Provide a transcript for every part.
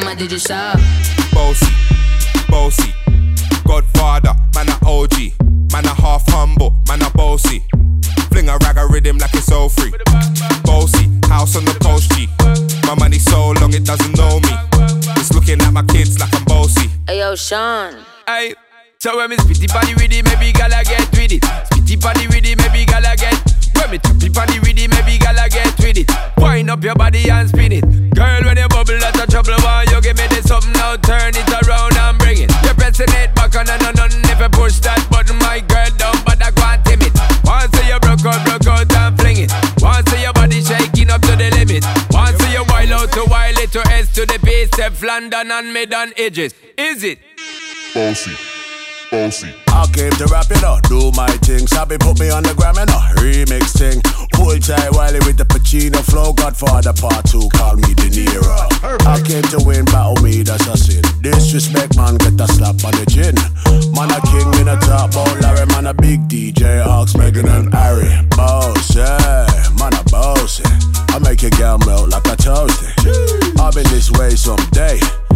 baby, I'm a hammer, did you shop? Bossy, bossy. Godfather, man a OG. Man a half humble, man a bossy. Fling a rag a rhythm like it's all free. Bossy, house on the coast G. My money so long it doesn't know me. It's looking at my kids like I'm bossy. Hey yo, Sean. Hey. So when me spitty body with it, maybe gala get with it. Spitty body with it, maybe gala get. When me tappy body with it, maybe gala get with it. Wind up your body and spin it. Bubble, that's a trouble. Why you give me this something now? Turn it around and bring it. You're pressing it back on and on and if you push that button, my girl down, but I can't tame it. Once you broke out, broke out and fling it. Once your body shaking up to the limit. Once you wild out to wild it to S to the base, London and mid on edges. Is it? Bossy bossy. I came to rap it up, do my thing. Sabi put me on the gram and a remix thing. Pull tight Wiley with the Pacino flow. Godfather part two, call me De Niro. I came to win, battle me, that's a sin. Disrespect, man, get a slap on the chin. Man, a king in a top, oh Larry, man, a big DJ, Ox, Megan and Harry. Boss, man, a boss. I make your girl melt like a toasty. I'll be this way someday.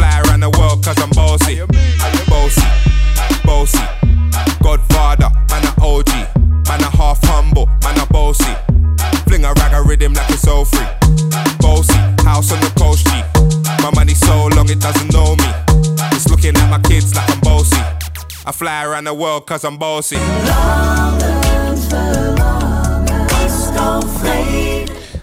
fly around the world cause I'm bossy Bossy bossy. Godfather, man a OG. Man a half humble, man a bossy. Fling a rag a rhythm like it's all free. Bossy, house on the coast G. My money so long it doesn't know me. It's looking at my kids like I'm bossy. I fly around the world cause I'm bossy.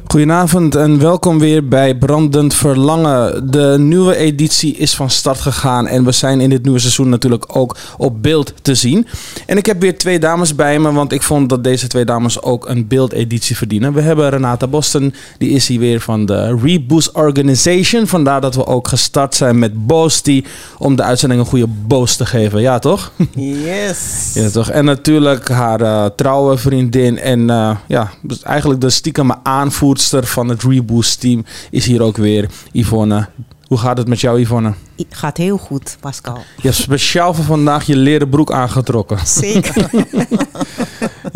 Goedenavond en welkom weer bij Brandend Verlangen. De nieuwe editie is van start gegaan en we zijn in dit nieuwe seizoen natuurlijk ook op beeld te zien. En ik heb weer twee dames bij me, want ik vond dat deze twee dames ook een beeldeditie verdienen. We hebben Renata Boston, die is hier weer van de Reboost Organization. Vandaar dat we ook gestart zijn met Boosty om de uitzending een goede boost te geven. Ja, toch? Yes. ja, toch? En natuurlijk haar uh, trouwe vriendin en uh, ja, eigenlijk de stiekem aanvoer van het Reboost team is hier ook weer. Yvonne, hoe gaat het met jou, Yvonne? Gaat heel goed, Pascal. Je hebt speciaal voor vandaag je leren broek aangetrokken. Zeker.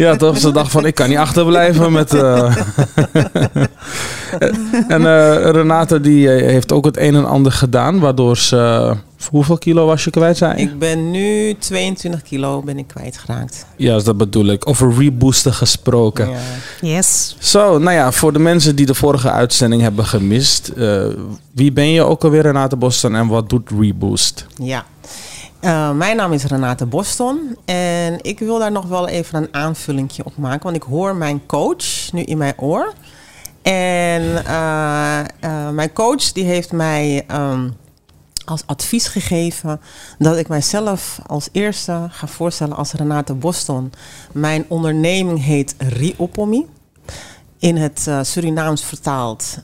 ja, toch? Ze dacht van, ik kan niet achterblijven met... Uh... en uh, Renate die heeft ook het een en ander gedaan, waardoor ze Hoeveel kilo was je kwijt zijn? Ik ben nu 22 kilo ben ik kwijtgeraakt. Ja, dat bedoel ik. Over reboosten gesproken. Ja. Yes. Zo, nou ja, voor de mensen die de vorige uitzending hebben gemist. Uh, wie ben je ook alweer, Renate Boston, en wat doet Reboost? Ja. Uh, mijn naam is Renate Boston en ik wil daar nog wel even een aanvulling op maken. Want ik hoor mijn coach nu in mijn oor. En uh, mijn coach die heeft mij... Um, als advies gegeven dat ik mijzelf als eerste ga voorstellen als Renate Boston. Mijn onderneming heet Riopomi. In het Surinaams vertaald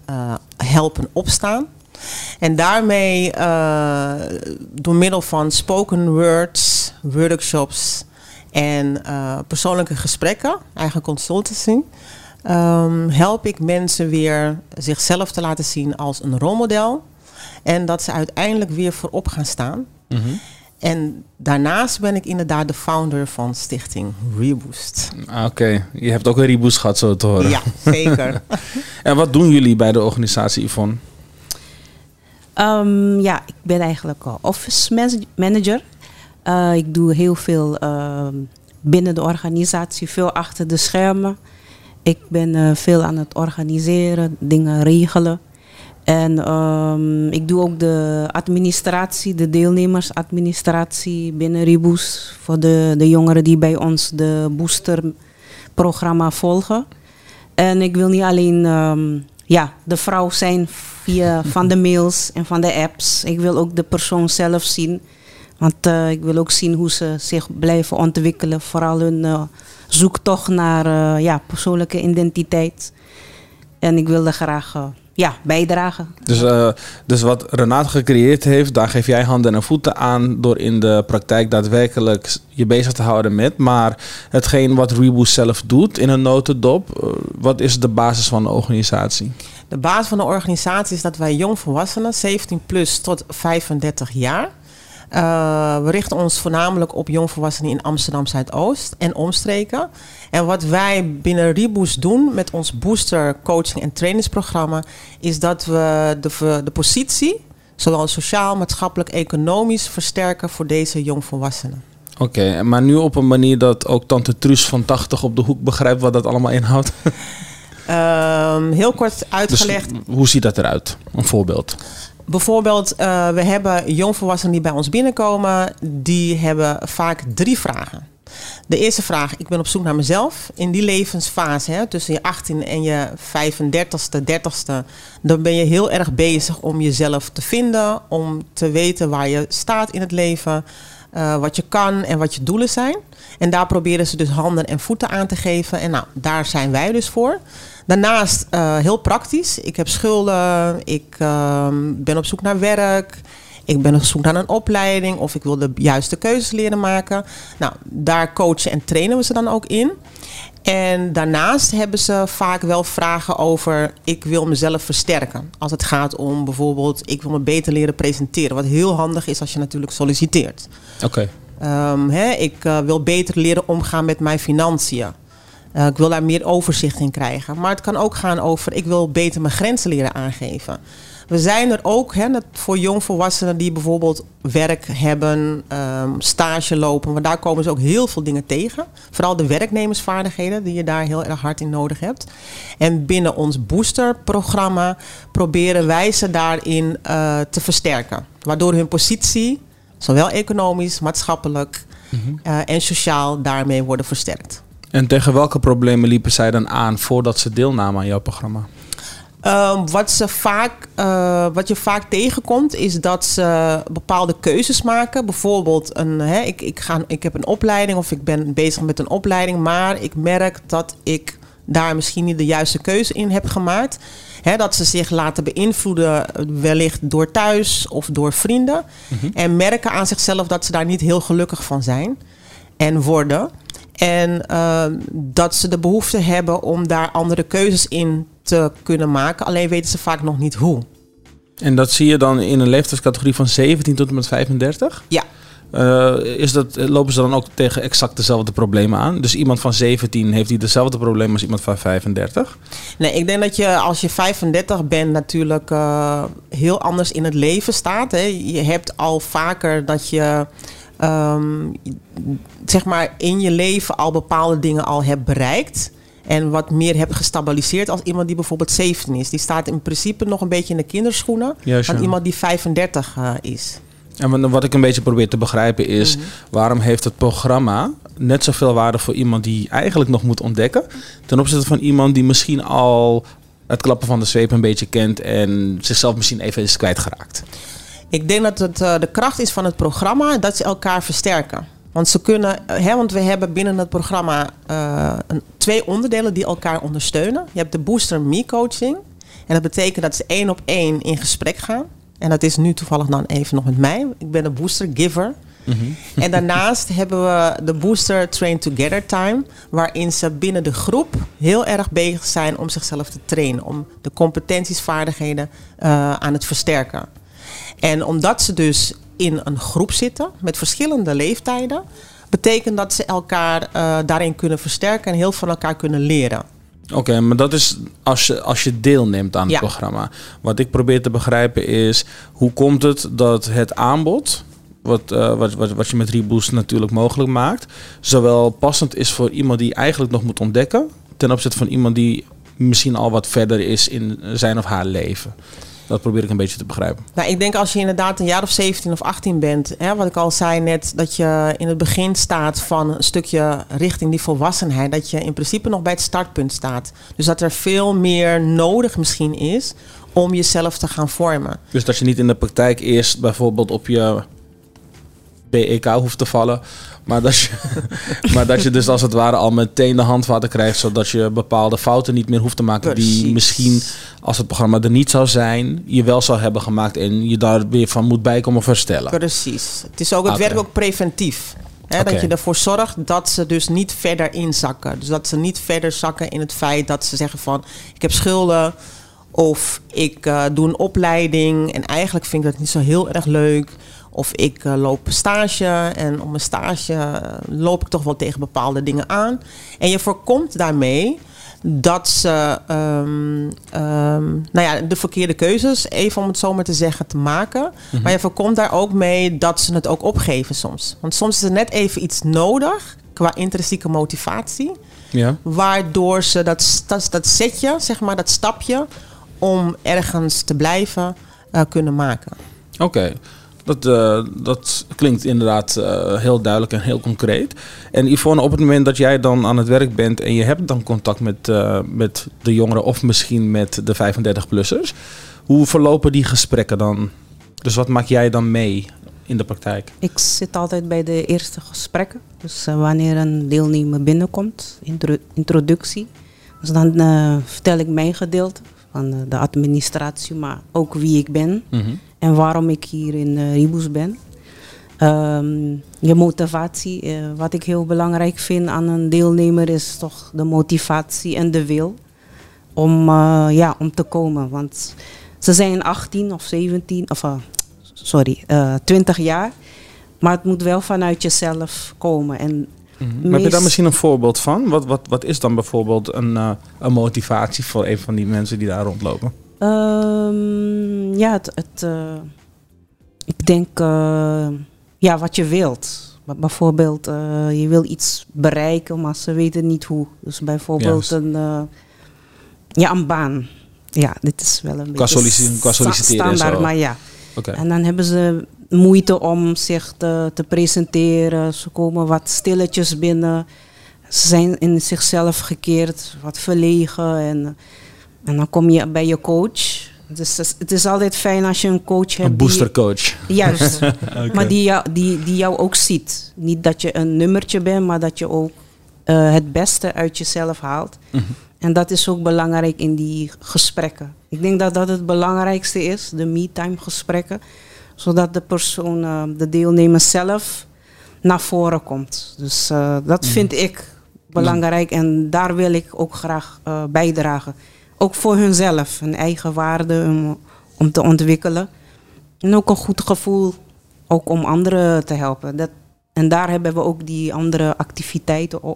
helpen opstaan. En daarmee uh, door middel van spoken words, workshops en persoonlijke gesprekken, eigen consultancy, um, help ik mensen weer zichzelf te laten zien als een rolmodel en dat ze uiteindelijk weer voorop gaan staan. Mhm. En daarnaast ben ik inderdaad de founder van Stichting Reboost. Ah, oké, je hebt ook een Reboost gehad, zo te horen. Ja, zeker. en wat doen jullie bij de organisatie, Yvonne? Um, ja, ik ben eigenlijk office manager. Uh, ik doe heel veel uh, binnen de organisatie, veel achter de schermen. Ik ben eh, veel aan het organiseren, dingen regelen. En ehm, ik doe ook de administratie, de deelnemersadministratie binnen Ribus. Voor de, de jongeren die bij ons de boosterprogramma volgen. En ik wil niet alleen ehm, ja, de vrouw zijn via, van de mails en van de apps. Ik wil ook de persoon zelf zien. Want eh, ik wil ook zien hoe ze zich blijven ontwikkelen. Vooral hun uh, zoektocht naar uh, ja, persoonlijke identiteit. En ik wilde graag ja, bijdragen. Dus, uh, dus wat Renate gecreëerd heeft, daar geef jij handen en voeten aan door in de praktijk daadwerkelijk je bezig te houden met. Maar hetgeen wat Reboot zelf doet in een notendop, uh, wat is de basis van de organisatie? De basis van de organisatie is dat wij jongvolwassenen, 17 plus tot 35 jaar, uh, we richten ons voornamelijk op jongvolwassenen in Amsterdam Zuidoost en omstreken. En wat wij binnen Reboost doen met ons booster coaching en trainingsprogramma, is dat we de, de positie, zowel sociaal, maatschappelijk, economisch, versterken voor deze jongvolwassenen. Oké, okay, maar nu op een manier dat ook Tante Truus van 80 op de hoek begrijpt wat dat allemaal inhoudt? um, heel kort uitgelegd. Dus hoe ziet dat eruit? Een voorbeeld. Bijvoorbeeld, uh, we hebben jongvolwassenen die bij ons binnenkomen. Die hebben vaak drie vragen. De eerste vraag, ik ben op zoek naar mezelf. In die levensfase, hè, tussen je 18 en je 35ste, 30ste, dan ben je heel erg bezig om jezelf te vinden, om te weten waar je staat in het leven, uh, wat je kan en wat je doelen zijn. En daar proberen ze dus handen en voeten aan te geven. En nou, daar zijn wij dus voor. Daarnaast uh, heel praktisch. Ik heb schulden, ik uh, ben op zoek naar werk. Ik ben op zoek naar een opleiding of ik wil de juiste keuzes leren maken. Nou, daar coachen en trainen we ze dan ook in. En daarnaast hebben ze vaak wel vragen over: ik wil mezelf versterken. Als het gaat om bijvoorbeeld, ik wil me beter leren presenteren. Wat heel handig is als je natuurlijk solliciteert. Oké. Okay. Um, ik uh, wil beter leren omgaan met mijn financiën. Uh, ik wil daar meer overzicht in krijgen. Maar het kan ook gaan over: ik wil beter mijn grenzen leren aangeven. We zijn er ook hè, voor jongvolwassenen die bijvoorbeeld werk hebben, um, stage lopen. Want daar komen ze ook heel veel dingen tegen. Vooral de werknemersvaardigheden die je daar heel erg hard in nodig hebt. En binnen ons boosterprogramma proberen wij ze daarin uh, te versterken. Waardoor hun positie, zowel economisch, maatschappelijk mm-hmm. uh, en sociaal, daarmee worden versterkt. En tegen welke problemen liepen zij dan aan voordat ze deelnamen aan jouw programma? Um, wat, ze vaak, uh, wat je vaak tegenkomt, is dat ze bepaalde keuzes maken. Bijvoorbeeld, een, hè, ik, ik, ga, ik heb een opleiding of ik ben bezig met een opleiding, maar ik merk dat ik daar misschien niet de juiste keuze in heb gemaakt. Hè, dat ze zich laten beïnvloeden, wellicht door thuis of door vrienden. Mm-hmm. En merken aan zichzelf dat ze daar niet heel gelukkig van zijn en worden. En uh, dat ze de behoefte hebben om daar andere keuzes in te kunnen maken. Alleen weten ze vaak nog niet hoe. En dat zie je dan in een leeftijdscategorie van 17 tot en met 35? Ja. Uh, is dat, lopen ze dan ook tegen exact dezelfde problemen aan? Dus iemand van 17 heeft die dezelfde problemen als iemand van 35? Nee, ik denk dat je als je 35 bent natuurlijk uh, heel anders in het leven staat. Hè. Je hebt al vaker dat je um, zeg maar in je leven al bepaalde dingen al hebt bereikt. En wat meer hebt gestabiliseerd als iemand die bijvoorbeeld 17 is. Die staat in principe nog een beetje in de kinderschoenen. Juist, dan iemand die 35 uh, is. En wat ik een beetje probeer te begrijpen is... Mm-hmm. waarom heeft het programma net zoveel waarde voor iemand die eigenlijk nog moet ontdekken... ten opzichte van iemand die misschien al het klappen van de zweep een beetje kent... en zichzelf misschien even is kwijtgeraakt? Ik denk dat het uh, de kracht is van het programma dat ze elkaar versterken. Want ze kunnen, hè, want we hebben binnen het programma uh, een, twee onderdelen die elkaar ondersteunen. Je hebt de Booster Me Coaching. En dat betekent dat ze één op één in gesprek gaan. En dat is nu toevallig dan even nog met mij. Ik ben een booster giver. Mm-hmm. En daarnaast hebben we de Booster Train Together Time. Waarin ze binnen de groep heel erg bezig zijn om zichzelf te trainen. Om de competenties, vaardigheden uh, aan het versterken. En omdat ze dus in een groep zitten met verschillende leeftijden, betekent dat ze elkaar uh, daarin kunnen versterken en heel van elkaar kunnen leren. Oké, okay, maar dat is als je, als je deelneemt aan het ja. programma. Wat ik probeer te begrijpen is, hoe komt het dat het aanbod wat, eh, wat, wat, wat je met Reboost natuurlijk mogelijk maakt, zowel passend is voor iemand die eigenlijk nog moet ontdekken, ten opzichte van iemand die misschien al wat verder is in zijn of haar leven. Dat probeer ik een beetje te begrijpen. Nou, ik denk als je inderdaad een jaar of 17 of 18 bent, hè, wat ik al zei net, dat je in het begin staat van een stukje richting die volwassenheid, dat je in principe nog bij het startpunt staat. Dus dat er veel meer nodig misschien is om jezelf te gaan vormen. Dus dat je niet in de praktijk eerst bijvoorbeeld op je BEK hoeft te vallen. Maar dat, je, maar dat je dus als het ware al meteen de handvaten krijgt. Zodat je bepaalde fouten niet meer hoeft te maken. Die misschien als het programma er niet zou zijn. Je wel zou hebben gemaakt. En je daar weer van moet bijkomen verstellen. Precies. Het, is ook, het Oké. werkt ook preventief. Hè. Dat je ervoor zorgt dat ze dus niet verder inzakken. Dus dat ze niet verder zakken in het feit dat ze zeggen van... ik heb schulden of ik eh, doe een opleiding... en eigenlijk vind ik dat niet zo heel erg leuk... Of ik eh, loop stage en op mijn stage eh, loop ik toch wel tegen bepaalde dingen aan. En je voorkomt daarmee dat ze ehm, ehm, nou ja, de verkeerde keuzes, even om het zo maar te zeggen, te maken. Maar je voorkomt daar ook mee dat ze het ook opgeven soms. Want soms is er net even iets nodig qua intrinsieke motivatie. Ja. Waardoor ze dat, dat, dat setje, zeg maar, dat stapje om ergens te blijven eh, kunnen maken. Oké. Dat, eh, dat klinkt inderdaad eh, heel duidelijk en heel concreet. En Yvonne, op het moment dat jij dan aan het werk bent en je hebt dan contact met, eh, met de jongeren of misschien met de 35-plussers, hoe verlopen die gesprekken dan? Dus wat maak jij dan mee in de praktijk? Ik zit altijd bij de eerste gesprekken. Dus wanneer een deelnemer binnenkomt, intro- introductie. Dus dan vertel ik mijn gedeelte van de administratie, maar ook wie ik ben en waarom ik hier in uh, Ribus ben. Ehm, je motivatie, eh, wat ik heel belangrijk vind aan een deelnemer, is toch de motivatie en de wil om, eh, ja, om te komen. Want ze zijn 18 of 17, of sorry, eh 20 jaar. Maar het moet wel vanuit jezelf komen. En Maar heb je daar misschien een voorbeeld van? Wat, wat, wat is dan bijvoorbeeld een, een motivatie voor een van die mensen die daar rondlopen? Ehm, ja, het, het, eh, ik denk eh, ja, wat je wilt. Bijvoorbeeld, eh, je wil iets bereiken, maar ze weten niet hoe. Dus bijvoorbeeld een, ja, een baan. Ja, dit is wel een beetje qua sta- standaard, zo. maar ja. En dan hebben ze moeite om zich te, te presenteren. Ze komen wat stilletjes binnen. Ze zijn in zichzelf gekeerd, wat verlegen. En, en dan kom je bij je coach. Dus het is, altijd fijn als je een coach hebt. Een die- boostercoach. Juist. Maar die jou, die, die jou ook ziet. Niet dat je een nummertje bent, maar dat je ook eh, het beste uit jezelf haalt. En dat is ook belangrijk in die gesprekken. Ik denk dat dat het belangrijkste is, de me-time gesprekken. Zodat de persoon, eh, de deelnemer zelf, naar voren komt. Dus eh, dat vind ik belangrijk en daar wil ik ook graag eh, bijdragen. Ook voor hunzelf, hun eigen waarde om, om te ontwikkelen. En ook een goed gevoel ook om anderen te helpen. Dat, en daar hebben we ook die andere activiteiten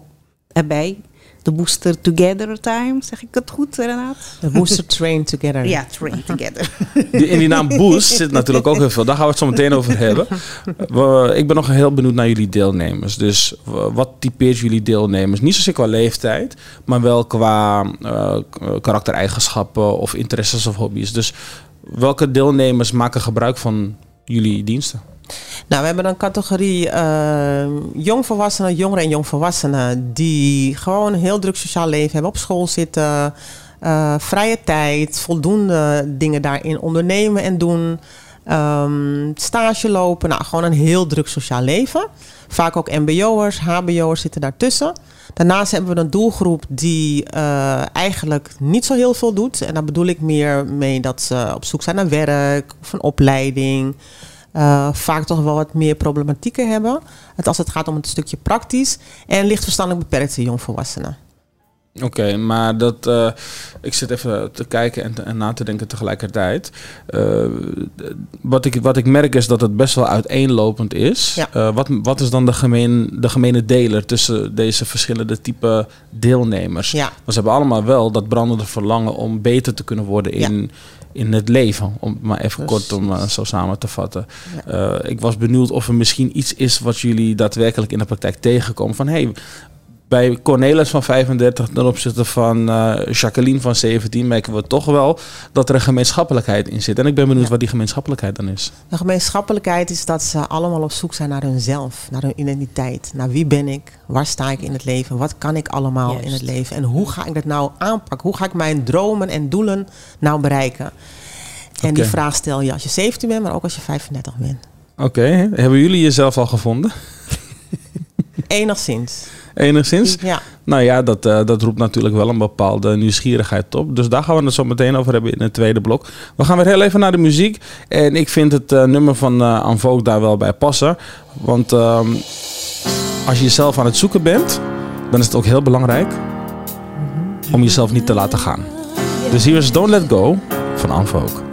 erbij. De Booster Together Time, zeg ik het goed, Renaat? De booster train together. Ja, Train Together. Die, in die naam Boost zit natuurlijk ook heel veel. Daar gaan we het zo meteen over hebben. We- ik ben nog heel benieuwd naar jullie deelnemers. Dus wat typeert jullie deelnemers? Niet zozeer qua leeftijd, maar wel qua eh, karaktereigenschappen of interesses of hobby's. Dus welke deelnemers maken gebruik van jullie diensten? Nou, we hebben een categorie eh, jongvolwassenen, jongeren en jongvolwassenen... die gewoon een heel druk sociaal leven hebben, op school zitten... eh, vrije tijd, voldoende dingen daarin ondernemen en doen... ehm, stage lopen, nou, gewoon een heel druk sociaal leven. Vaak ook mbo'ers, hbo'ers zitten daartussen. Daarnaast hebben we een doelgroep die eh, eigenlijk niet zo heel veel doet. En daar bedoel ik meer mee dat ze op zoek zijn naar werk of een opleiding... eh, vaak toch wel wat meer problematieken hebben. Het, als het gaat om het stukje praktisch. En licht verstandelijk beperkte jongvolwassenen. Oké, maar dat, eh, ik zit even te kijken en, te- en na te denken tegelijkertijd. Eh, wat, ik, wat ik merk is dat het best wel uiteenlopend is. Ja. Wat, wat is dan de, gemeen, de gemene deler tussen deze verschillende type deelnemers? Ja. Want ze hebben allemaal wel dat brandende verlangen om beter te kunnen worden in, in het leven. Om maar even Precies. kort om eh, zo samen te vatten. Eh, ik was benieuwd of er misschien iets is wat jullie daadwerkelijk in de praktijk tegenkomen. Van hey, bij Cornelis van 35 ten opzichte van eh, Jacqueline van 17 merken we toch wel dat er een gemeenschappelijkheid in zit. En ik ben benieuwd Ja. wat die gemeenschappelijkheid dan is. De gemeenschappelijkheid is dat ze allemaal op zoek zijn naar hunzelf, naar hun identiteit. Naar wie ben ik? Waar sta ik in het leven? Wat kan ik allemaal Juist. in het leven? En hoe ga ik dat nou aanpakken? Hoe ga ik mijn dromen en doelen nou bereiken? En die vraag stel je als je 17 bent, maar ook als je 35 bent. Oké, hebben jullie jezelf al gevonden? Enigszins. Enigszins? Ja. Nou ja, dat, eh, dat roept natuurlijk wel een bepaalde nieuwsgierigheid op. Dus daar gaan we het zo meteen over hebben in het tweede blok. We gaan weer heel even naar de muziek. En ik vind het eh, nummer van eh Anvoke daar wel bij passen. Want ehm, als je jezelf aan het zoeken bent, dan is het ook heel belangrijk om jezelf niet te laten gaan. Dus hier is Don't Let Go van Anvoke.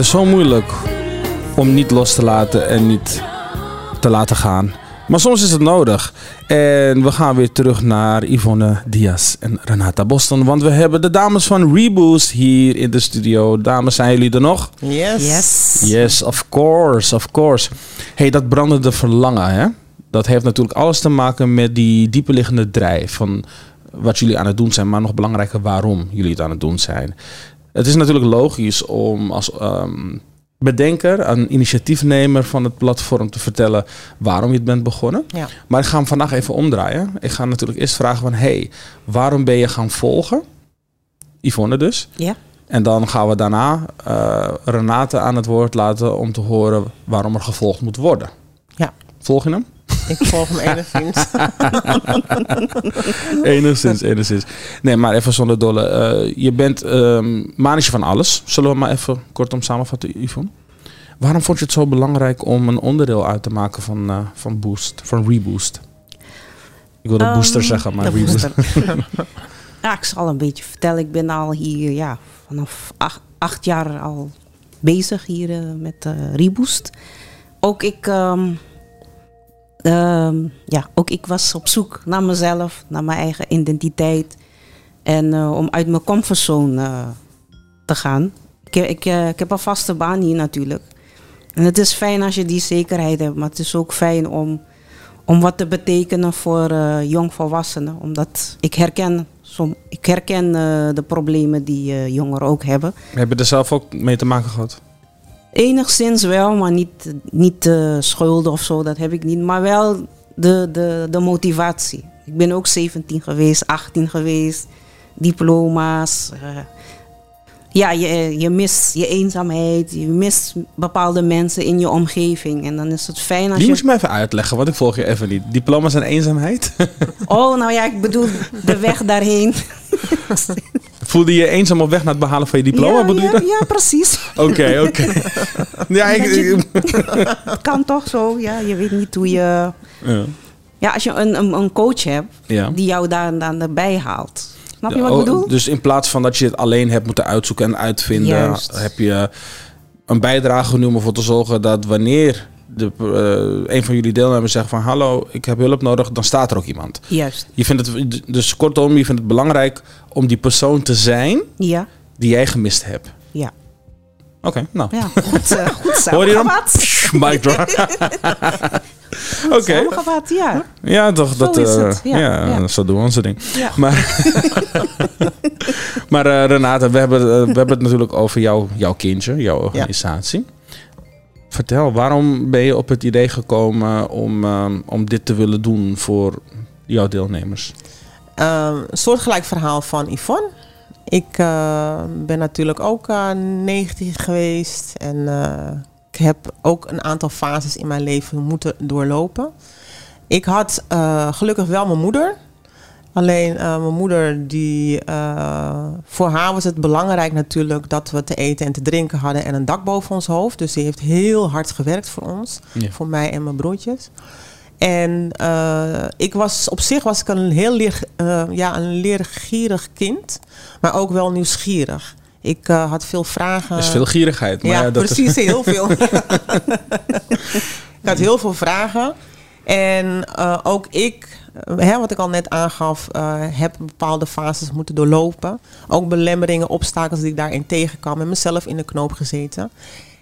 Is zo moeilijk om niet los te laten en niet te laten gaan. Maar soms is het nodig. En we gaan weer terug naar Yvonne Diaz en Renata Boston. Want we hebben de dames van Reboost hier in de studio. Dames, zijn jullie er nog? Yes. Yes. Yes, of course, of course. hey, dat brandende verlangen, hè? Dat heeft natuurlijk alles te maken met die dieperliggende drijf van wat jullie aan het doen zijn, maar nog belangrijker waarom jullie het aan het doen zijn. Het is natuurlijk logisch om als ehm, bedenker, een initiatiefnemer van het platform te vertellen waarom je het bent begonnen. Ja. Maar ik ga hem vandaag even omdraaien. Ik ga natuurlijk eerst vragen van, hey, waarom ben je gaan volgen? Yvonne dus. Ja. En dan gaan we daarna eh, Renate aan het woord laten om te horen waarom er gevolgd moet worden. Ja. Volg je hem? Ik volg hem enigszins. enigszins, enigszins. Nee, maar even zonder dolle. Eh, je bent ehm manetje van alles. Zullen we maar even kortom samenvatten, Yvonne? Waarom vond je het zo belangrijk om een onderdeel uit te maken van, eh, van Boost, van Reboost? Ik wilde Ehm, booster zeggen, maar Reboost. booster. ja, ik zal een beetje vertellen. Ik ben al hier ja, vanaf acht, acht jaar al bezig hier eh, met eh Reboost. Ook ik, ehm, ehm, ja, ook ik was op zoek naar mezelf, naar mijn eigen identiteit. En eh, om uit mijn comfortzone eh, te gaan. Ik, eh, ik heb een vaste baan hier natuurlijk. En het is fijn als je die zekerheid hebt. Maar het is ook fijn om, om wat te betekenen voor jongvolwassenen. Omdat ik herken, som, ik herken de problemen die jongeren ook hebben. Heb je er zelf ook mee te maken gehad? Enigszins wel, maar niet, niet eh, schulden of zo, dat heb ik niet. Maar wel de, de, de motivatie. Ik ben ook 17 geweest, 18 geweest, diploma's. eh. ja, je, je mist je eenzaamheid, je mist bepaalde mensen in je omgeving. En dan is het fijn als Die je... moet je me even uitleggen, want ik volg je even niet. Diploma's en eenzaamheid? Oh, nou ja, ik bedoel de weg daarheen. Voelde je je eenzaam op weg naar het behalen van je diploma? ja, bedoel je ja, dat? ja, precies. Oké, oké. ja, ik, je- Het kan toch zo, ja. Je weet niet hoe je... ja. Ja, als je een, een, een coach hebt Ja. die jou daar dan erbij haalt. Snap je wat ik oh, bedoel? Dus in plaats van dat je het alleen hebt moeten uitzoeken en uitvinden, Juist. heb je een bijdrage genomen om ervoor te zorgen dat wanneer de, eh, een van jullie deelnemers zegt van hallo, ik heb hulp nodig, dan staat er ook iemand. Juist, Je vindt het, dus kortom, je vindt het belangrijk om die persoon te zijn ja. die jij gemist hebt. Ja, Oké, nou. ja. Goed, eh, goed Hoor je. Mic drop. Oké. Ja. Ja, toch. Zo Dat, is het, ja, ja, ja. zo doen we onze ding. Ja. Maar, maar Renate, we hebben, we hebben het natuurlijk over jou, jouw kindje, jouw organisatie. Vertel, waarom ben je op het idee gekomen om, eh, om dit te willen doen voor jouw deelnemers? Ehm, een soortgelijk verhaal van Yvonne. Ik eh, ben natuurlijk ook eh 19 geweest en eh, ik heb ook een aantal fases in mijn leven moeten doorlopen. Ik had eh, gelukkig wel mijn moeder. Alleen eh, mijn moeder, die, eh, voor haar was het belangrijk natuurlijk dat we te eten en te drinken hadden en een dak boven ons hoofd. Dus die heeft heel hard gewerkt voor ons, Ja. voor mij en mijn broertjes. En eh, ik was op zich was ik een heel leer, ja, een leergierig kind, maar ook wel nieuwsgierig. Ik had veel vragen. Er is veel gierigheid. Maar ja, ja, dat is- precies, heel veel. ik had heel veel vragen. En ook ik, hè, wat ik al net aangaf, eh, heb bepaalde fases moeten doorlopen. Ook belemmeringen, obstakels die ik daarin tegenkwam en mezelf in de knoop gezeten.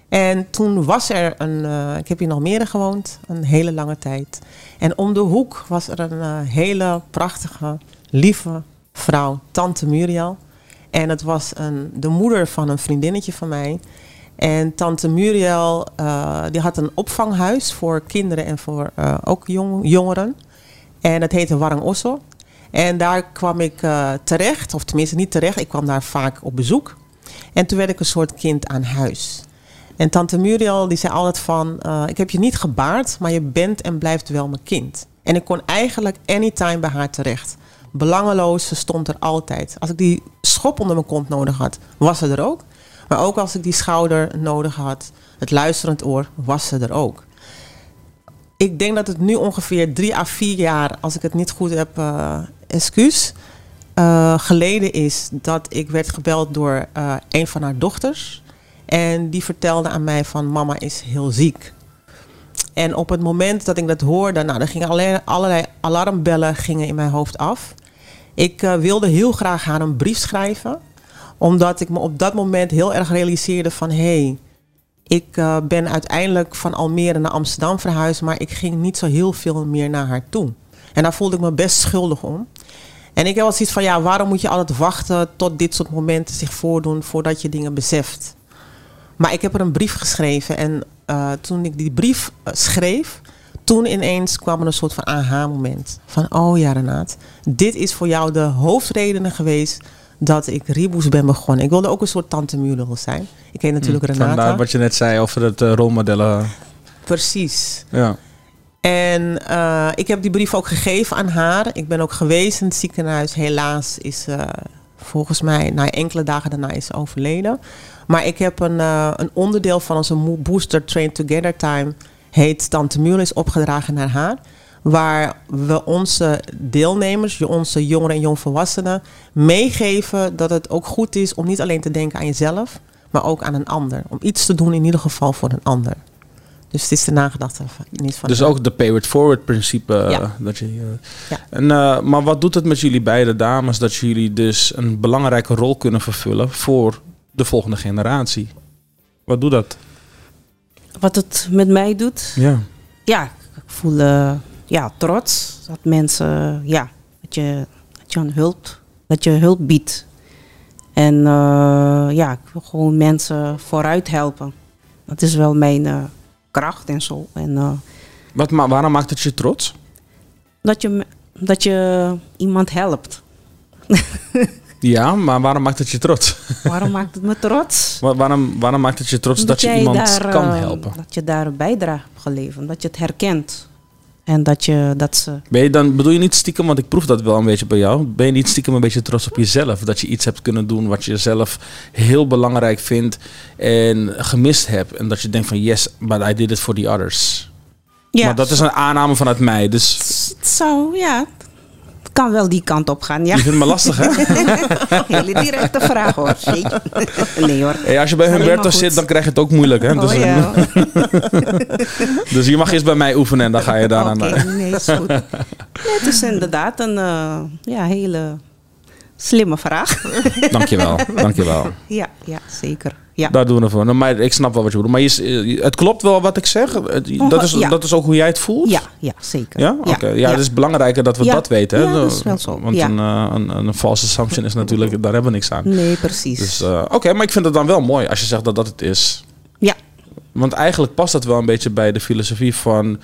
En toen was er een, eh, ik heb hier nog meer gewoond, een hele lange tijd. En om de hoek was er een eh, hele prachtige, lieve vrouw, tante Muriel. En het was een, de moeder van een vriendinnetje van mij. En tante Muriel, die had een opvanghuis voor kinderen en voor ook jong, jongeren. En dat heette Warang Osso. En daar kwam ik eh, terecht, of tenminste niet terecht, ik kwam daar vaak op bezoek. En toen werd ik een soort kind aan huis. En tante Muriel die zei altijd van, eh, ik heb je niet gebaard, maar je bent en blijft wel mijn kind. En ik kon eigenlijk anytime bij haar terecht. Belangeloos, ze stond er altijd. Als ik die schop onder mijn kont nodig had, was ze er ook. Maar ook als ik die schouder nodig had, het luisterend oor, was ze er ook. Ik denk dat het nu ongeveer drie à vier jaar, als ik het niet goed heb, eh excuus, eh, geleden is dat ik werd gebeld door eh, een van haar dochters. En die vertelde aan mij van mama is heel ziek. En op het moment dat ik dat hoorde, nou, er gingen allerlei, alarmbellen gingen in mijn hoofd af. Ik wilde heel graag haar een brief schrijven. Omdat ik me op dat moment heel erg realiseerde van... hé, hey, ik eh, ben uiteindelijk van Almere naar Amsterdam verhuisd... maar ik ging niet zo heel veel meer naar haar toe. En daar voelde ik me best schuldig om. En ik heb wel zoiets van, ja, waarom moet je altijd wachten... tot dit soort momenten zich voordoen voordat je dingen beseft? Maar ik heb er een brief geschreven. En eh, toen ik die brief eh, schreef, toen ineens kwam er een soort van aha-moment. Van, oh ja Renaat, dit is voor jou de hoofdredenen geweest dat ik Reboes ben begonnen. Ik wilde ook een soort tante Mulel zijn. Ik heet natuurlijk Renata. Vandaar wat je net zei over het eh, rolmodellen. Precies. Ja. En eh, ik heb die brief ook gegeven aan haar. Ik ben ook geweest in het ziekenhuis. Helaas is ze volgens mij na enkele dagen daarna is overleden. Maar ik heb een, een onderdeel van onze Booster Train Together Time. Heet Tante Muur is opgedragen naar haar. Waar we onze deelnemers, onze jongeren en jongvolwassenen, meegeven dat het ook goed is om niet alleen te denken aan jezelf, maar ook aan een ander. Om iets te doen in ieder geval voor een ander. Dus het is de nagedachte van, niet van Dus ook de pay it forward principe. eh, Ja. Dat je, eh, Ja. en, eh, maar wat doet het met jullie beide dames dat jullie dus een belangrijke rol kunnen vervullen voor de volgende generatie? Wat doet dat? Wat het met mij doet, Ja. ja, ik voel eh, ja, trots dat mensen, ja, dat je, dat je een hulp, dat je hulp biedt. En eh, ja, ik wil gewoon mensen vooruit helpen. Dat is wel mijn eh, kracht en zo. En eh, Wat, ma waarom maakt het je trots? dat, je, dat je iemand helpt. Ja, maar waarom maakt het je trots? Waarom maakt het me trots? Wa- waarom, waarom maakt het je trots dat je iemand daar, kan helpen? Dat je daar een bijdrage hebt geleverd. Dat je het herkent. En dat, je, dat ze... Ben je dan, bedoel je niet stiekem, want ik proef dat wel een beetje bij jou. Ben je niet stiekem een beetje trots op jezelf? Dat je iets hebt kunnen doen wat je zelf heel belangrijk vindt en gemist hebt. En dat je denkt van yes, but I did it for the others. Ja, maar dat is een aanname vanuit mij, dus zou, ja, kan wel die kant op gaan. Ja. je vindt me lastig hè? Hele directe vraag hoor. Nee, hoor. Hey, als je bij Alleen Humberto zit, dan krijg je het ook moeilijk hè? Dus, oh, ja. dus je mag eerst bij mij oefenen en dan ga je daarna... Oké, nee, is goed. Nee, het is inderdaad een eh, ja, hele slimme vraag. Dankjewel, dankjewel. ja, ja, zeker. Ja. Daar doen we voor. Nou, maar ik snap wel wat je bedoelt. Maar je, is- het klopt wel wat ik zeg. Het- Dat is, Ja. dat is ook hoe jij het voelt? ja, ja, zeker. Ja? Oké. Ja, het is belangrijker dat we dat weten. Hè? Ja, dat is wel zo. Want een, eh, een, een false assumption is natuurlijk, daar hebben we niks aan. Nee, precies. Dus eh, oké, maar ik vind het dan wel mooi als je zegt dat dat het is. ja, Want eigenlijk past dat wel een beetje bij de filosofie van...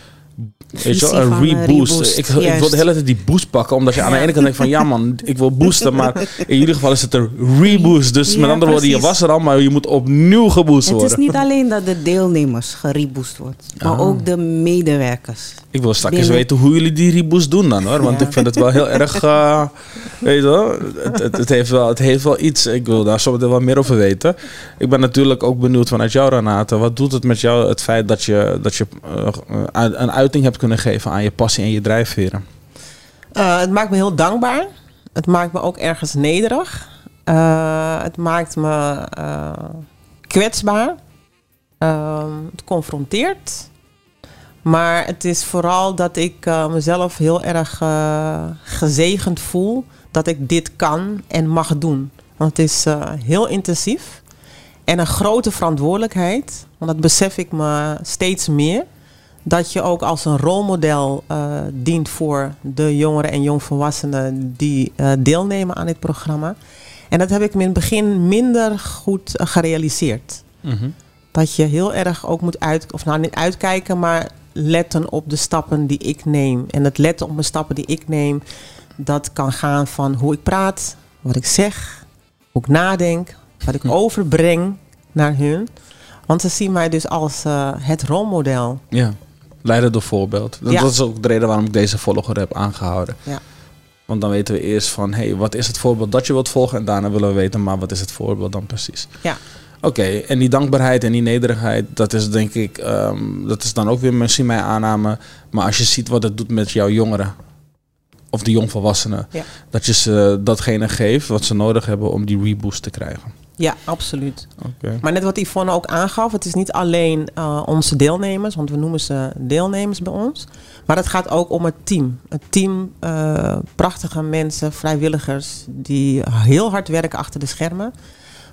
Weet je wel, een een reboost. reboost, Ik, ik wil de hele tijd die boost pakken. Omdat je aan de ene kant denkt van... Ja man, ik wil boosten. Maar in ieder geval is het een reboost. Dus Ja, met andere woorden, je was er al. Maar je moet opnieuw geboost het worden. is niet alleen dat de deelnemers gereboost wordt, maar Ah. ook de medewerkers. Ik wil straks eens weten hoe jullie die reboost doen dan hoor. Want Ja. ik vind het wel heel erg. eh, weet je wel, het, het, het, heeft wel, het heeft wel iets. Ik wil daar zo meteen wat meer over weten. Ik ben natuurlijk ook benieuwd vanuit jou, Renate. Wat doet het met jou het feit dat je, dat je eh, eh, een uiting hebt kunnen geven aan je passie en je drijfveren? Eh, het maakt me heel dankbaar. Het maakt me ook ergens nederig. Eh, het maakt me eh, kwetsbaar. Ehm, het confronteert. Maar het is vooral dat ik mezelf heel erg gezegend voel dat ik dit kan en mag doen. Want het is heel intensief en een grote verantwoordelijkheid. Want dat besef ik me steeds meer dat je ook als een rolmodel eh, dient voor de jongeren en jongvolwassenen die eh, deelnemen aan dit programma. En dat heb ik me in het begin minder goed eh, gerealiseerd. Dat je heel erg ook moet uit, of nou niet uitkijken, maar letten op de stappen die ik neem. En het letten op de stappen die ik neem, dat kan gaan van hoe ik praat, wat ik zeg, hoe ik nadenk, wat ik overbreng naar hun. Want ze zien mij dus als het rolmodel. Ja, leiden door voorbeeld. Ja. Dat is ook de reden waarom ik deze volger heb aangehouden. Ja. Want dan weten we eerst van, hé, hey, wat is het voorbeeld dat je wilt volgen? En daarna willen we weten, maar wat is het voorbeeld dan precies? Ja. Oké, en die dankbaarheid en die nederigheid, dat is denk ik, ehm, dat is dan ook weer misschien mijn aanname. Maar als je ziet wat het doet met jouw jongeren, of de jongvolwassenen, Ja. dat je ze datgene geeft wat ze nodig hebben om die reboost te krijgen. Ja, absoluut. Maar net wat Yvonne ook aangaf, het is niet alleen eh, onze deelnemers, want we noemen ze deelnemers bij ons. Maar het gaat ook om het team. Het team, eh, prachtige mensen, vrijwilligers, die heel hard werken achter de schermen.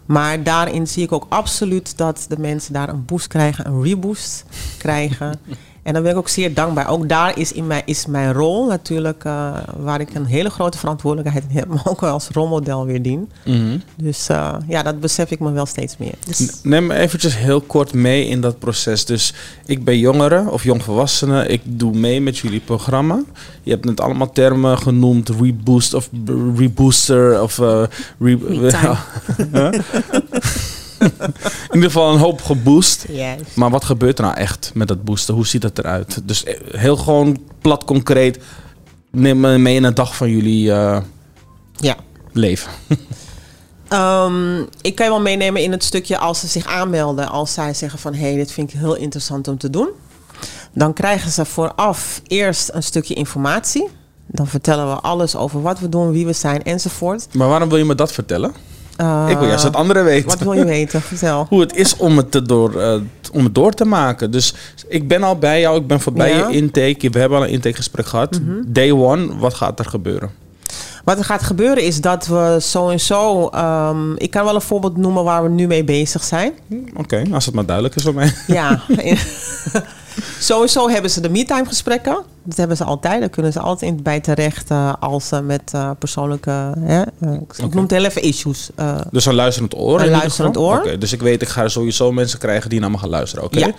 Maar daarin zie ik ook absoluut dat de mensen daar een boost krijgen, een reboost krijgen. En dan ben ik ook zeer dankbaar. Ook daar is, in mij, is mijn rol natuurlijk, eh, waar ik een hele grote verantwoordelijkheid in heb, maar ook wel als rolmodel weer dien. Mhm. Dus eh, ja, dat besef ik me wel steeds meer. Dus, Neem me eventjes heel kort mee in dat proces. Dus ik ben jongere of jongvolwassene. Ik doe mee met jullie programma. Je hebt net allemaal termen genoemd. Reboost of rebooster of... eh re-? in ieder geval een hoop geboost. Maar wat gebeurt er nou echt met dat boosten? Hoe ziet dat eruit? Dus eh, heel gewoon plat concreet. Neem me mee in een dag van jullie eh, Ja. leven. Ehm, ik kan je wel meenemen in het stukje als ze zich aanmelden. Als zij zeggen van, hé, hey, dit vind ik heel interessant om te doen. Dan krijgen ze vooraf eerst een stukje informatie. Dan vertellen we alles over wat we doen, wie we zijn enzovoort. Maar waarom wil je me dat vertellen? Eh, ik wil juist het andere weten. Wat wil je weten? Vertel. hoe het is om het, te door, eh, om het door te maken. Dus ik ben al bij jou, ik ben voorbij Ja. Mhm. je intake. We hebben al een intakegesprek gehad. Day one, wat gaat er gebeuren? Wat er gaat gebeuren is dat we sowieso... ehm, ik kan wel een voorbeeld noemen waar we nu mee bezig zijn. Oké, als het maar duidelijk is voor mij. Ja. Sowieso hebben ze de me-time gesprekken. Dat hebben ze altijd. Daar kunnen ze altijd in bij terecht eh, als ze met eh, persoonlijke... Hè, eh, ik noem het heel even issues. Dus een luisterend oor. Een luisterend oor. Oké, dus ik weet, ik ga sowieso mensen krijgen die naar me gaan luisteren. Oké? Ja.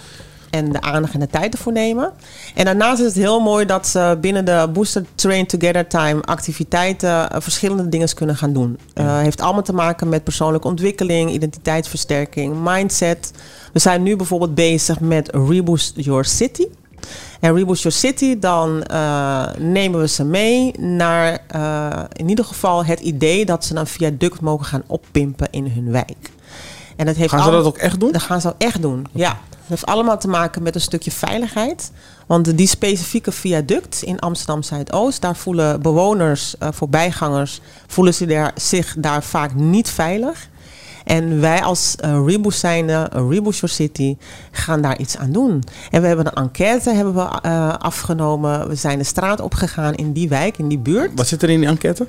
En de aandacht en de tijd ervoor nemen. En daarnaast is het heel mooi dat ze binnen de Booster Train Together Time activiteiten eh, verschillende dingen kunnen gaan doen. Eh heeft allemaal te maken met persoonlijke ontwikkeling, identiteitsversterking, mindset. We zijn nu bijvoorbeeld bezig met Reboost Your City. En Reboost Your City, dan eh, nemen we ze mee naar in ieder geval het idee dat ze een viaduct mogen gaan oppimpen in hun wijk. En dat heeft Gaan ze dat ook echt doen? dat gaan ze ook echt doen, ja. Het heeft allemaal te maken met een stukje veiligheid. Want die specifieke viaduct in Amsterdam Zuidoost, daar voelen bewoners, eh, voorbijgangers, voelen ze daar, zich daar vaak niet veilig. En wij als uh, Reboost zijnde, uh, Reboost Your City, gaan daar iets aan doen. En we hebben een enquête hebben we, eh, afgenomen. We zijn de straat opgegaan in die wijk, in die buurt. Wat zit er in die enquête?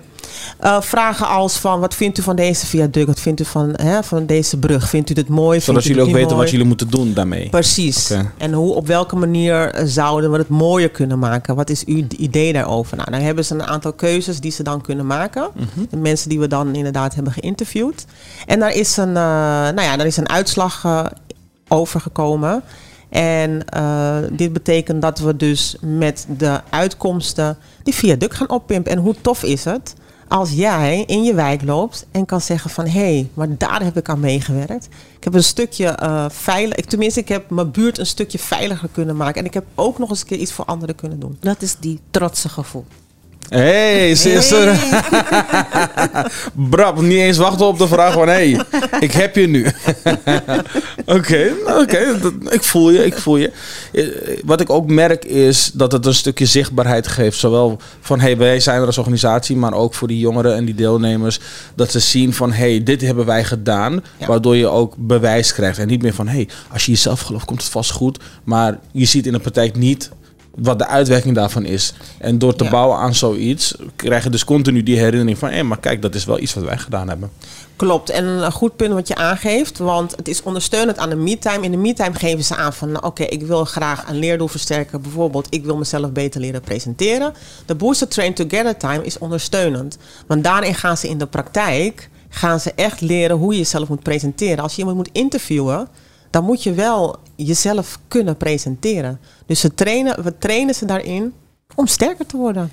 Eh, vragen als van, wat vindt u van deze viaduct? Wat vindt u van, hè, van deze brug? Vindt u dit mooi? Zodat Vindt u jullie ook weten wat jullie moeten doen daarmee. Precies. En hoe, op welke manier eh, zouden we het mooier kunnen maken? Wat is uw idee daarover? Nou, dan hebben ze een aantal keuzes die ze dan kunnen maken. Mhm. De mensen die we dan inderdaad hebben geïnterviewd. En daar is een, eh, nou ja, daar is een uitslag eh, over gekomen. En eh, dit betekent dat we dus met de uitkomsten die viaduct gaan oppimpen. En hoe tof is het als jij in je wijk loopt en kan zeggen van... hé, hey, maar daar heb ik aan meegewerkt. Ik heb een stukje eh veilig... ik- Tenminste, ik heb mijn buurt een stukje veiliger kunnen maken. En ik heb ook nog eens een keer iets voor anderen kunnen doen. Dat is die trotse gevoel. Hey, zuster. Brab, niet eens wachten op de vraag van... Hé, hey, ik heb je nu. Oké, oké. ik voel je, ik voel je. Eh, Wat ik ook merk is dat het een stukje zichtbaarheid geeft. Zowel van, hé, hey, wij zijn er als organisatie... maar ook voor die jongeren en die deelnemers... dat ze zien van, hé, hey, dit hebben wij gedaan... Ja. waardoor je ook bewijs krijgt. En niet meer van, hé, hey, als je jezelf gelooft, komt het vast goed. Maar je ziet in de praktijk niet wat de uitwerking daarvan is. En door te Ja. bouwen aan zoiets, krijg je dus continu die herinnering van... hé, maar kijk, dat is wel iets wat wij gedaan hebben. Klopt. En een goed punt wat je aangeeft. Want het is ondersteunend aan de me-time. In de me-time geven ze aan van... nou, oké, ik wil graag een leerdoel versterken. Bijvoorbeeld, ik wil mezelf beter leren presenteren. De Booster Train Together Time is ondersteunend. Want daarin gaan ze in de praktijk... gaan ze echt leren hoe je jezelf moet presenteren. Als je iemand moet interviewen... dan moet je wel jezelf kunnen presenteren. Dus ze trainen, we trainen ze daarin om sterker te worden.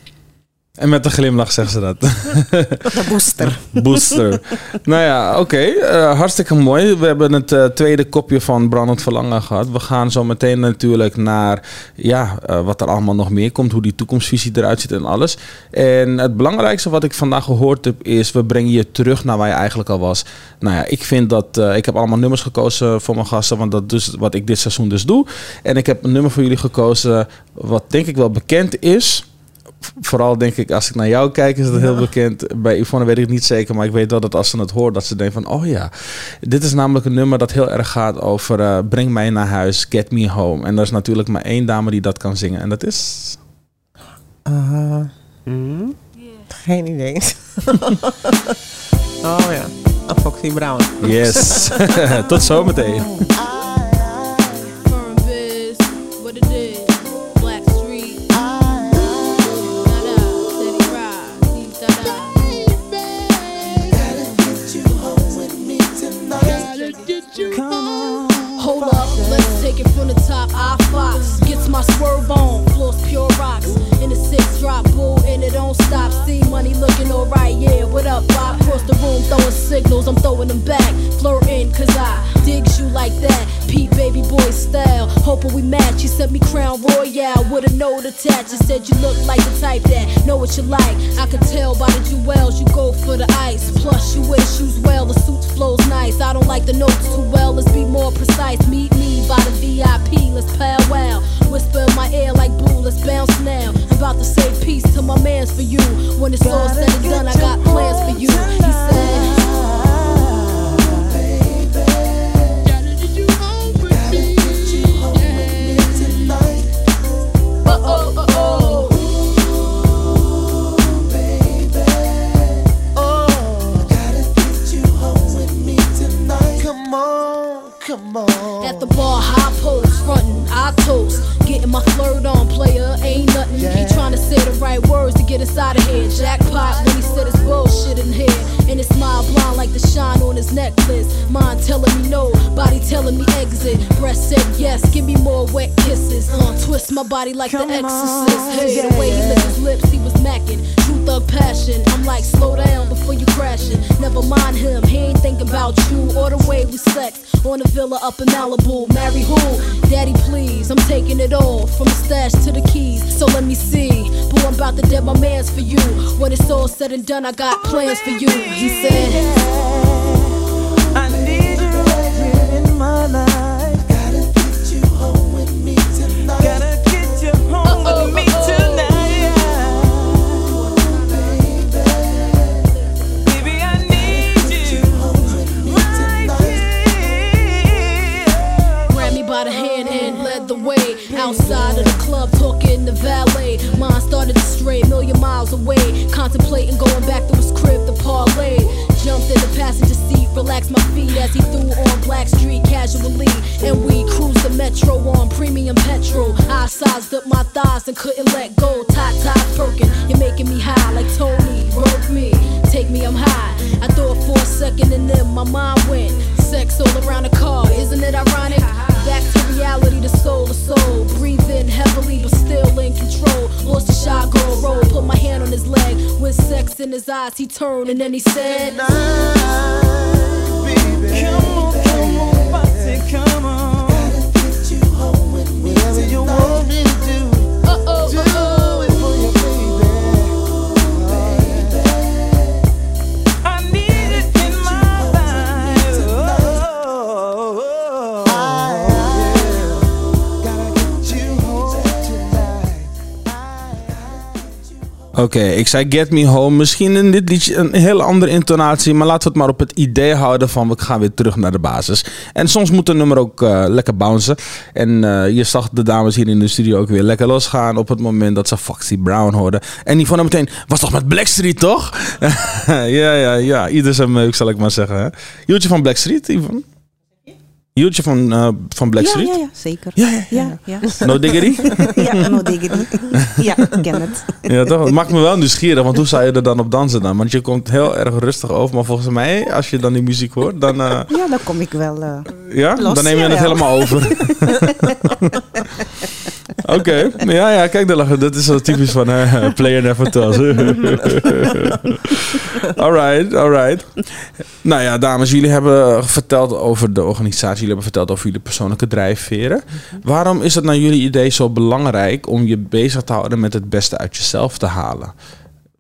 En met een glimlach zeggen ze dat. De booster. Booster. nou ja, oké. eh, hartstikke mooi. We hebben het eh, tweede kopje van Brandend Verlangen gehad. We gaan zo meteen natuurlijk naar ja, eh, wat er allemaal nog meer komt. Hoe die toekomstvisie eruit ziet en alles. En het belangrijkste wat ik vandaag gehoord heb is... we brengen je terug naar waar je eigenlijk al was. Nou ja, ik vind dat... ik heb allemaal nummers gekozen voor mijn gasten. Want dat is wat ik dit seizoen dus doe. En ik heb een nummer voor jullie gekozen... wat denk ik wel bekend is... vooral denk ik, als ik naar jou kijk, is het heel bekend. Bij Yvonne weet ik het niet zeker, maar ik weet wel dat als ze het hoort, dat ze denkt van, oh ja, dit is namelijk een nummer dat heel erg gaat over eh, breng mij naar huis, get me home. En er is natuurlijk maar één dame die dat kan zingen en dat is... Uh, Geen idee. oh ja, Foxy Brown. Yes. Tot zometeen. Hold up, let's take it from the top. I Fox gets my swerve on, floors pure rocks. In the six drop bull, and it don't stop. See money looking alright, yeah. What up, Bob? Across the room throwing signals, I'm throwing them back. Flirting, cause I hoping we match. You sent me Crown Royale with a note attached. You said you look like the type that know what you like. I could tell by the jewels you go for the ice. Plus, you wear shoes well, the suit flows nice. I don't like the notes too well, let's be more precise. Meet me by the VIP, let's powwow. Whisper in my ear like blue, let's bounce now. I'm about to say peace to my mans for you. When it's all said and done, I got plans for you. He said. Right words to get us out of here. Jackpot when he said his bullshit in here. And his smile blind like the shine on his necklace. Mind telling me no, body telling me exit. Breast said yes, give me more wet kisses. Uh, twist my body like the exorcist. Hey, the way he licked his lips, he was macking. True thug passion. I'm like, slow down before you crashing. Never mind him, he ain't thinking about you or the way we sex. On a villa up in Malibu. Marry who? Daddy, please. I'm taking it all from the stash to the keys. So let me see. Boo, I'm about to dead my mans for you. When it's all said and done, I got plans for you. He said. I need you right here in my life. The way outside of the club, talking to valet. Mine started to stray, million miles away, contemplating going back to his crib to parlay. Jumped in the passenger seat, relaxed my feet as he threw on Black Street casually, and we cruised the metro on premium petrol. I sized up my thighs and couldn't let go. Tot tot perking, you're making me high like Tony. Broke me, take me, I'm high. I thought for a second and then my mind went. Sex all around the car, isn't it ironic? Back to reality, the soul to soul. Breathing heavily, but still in control. Lost the shot, girl roll. Put my hand on his leg. With sex in his eyes, he turned and then he said, Come on, come on, Foxy, come on. Whatever you want me Oké, ik zei Get Me Home. Misschien in dit liedje een hele andere intonatie. Maar laten we het maar op het idee houden van we gaan weer terug naar de basis. En soms moet een nummer ook eh, lekker bouncen. En eh, je zag de dames hier in de studio ook weer lekker losgaan op het moment dat ze Foxy Brown hoorden. En die vonden meteen, was toch met Blackstreet toch? ja, ja, ja. Ieder zijn meuk zal ik maar zeggen. Hè? Van Blackstreet, Ivan? Joeltje van, eh, van Blackstreet? Ja, ja, ja, zeker. Ja, ja, ja. ja. No diggity? ja, no diggity. ja, ik ken het. Ja, toch? Het maakt me wel nieuwsgierig, want hoe zou je er dan op dansen dan? Want je komt heel erg rustig over, maar volgens mij, als je dan die muziek hoort, dan, eh, Ja, dan kom ik wel. eh, ja? Los, dan neem je het helemaal over. Oké, ja, ja, kijk, daar lachen. dat is zo typisch van eh, player never tells. alright, alright. Nou ja, dames, jullie hebben verteld over de organisatie, jullie hebben verteld over jullie persoonlijke drijfveren. Waarom is het naar jullie idee zo belangrijk om je bezig te houden met het beste uit jezelf te halen?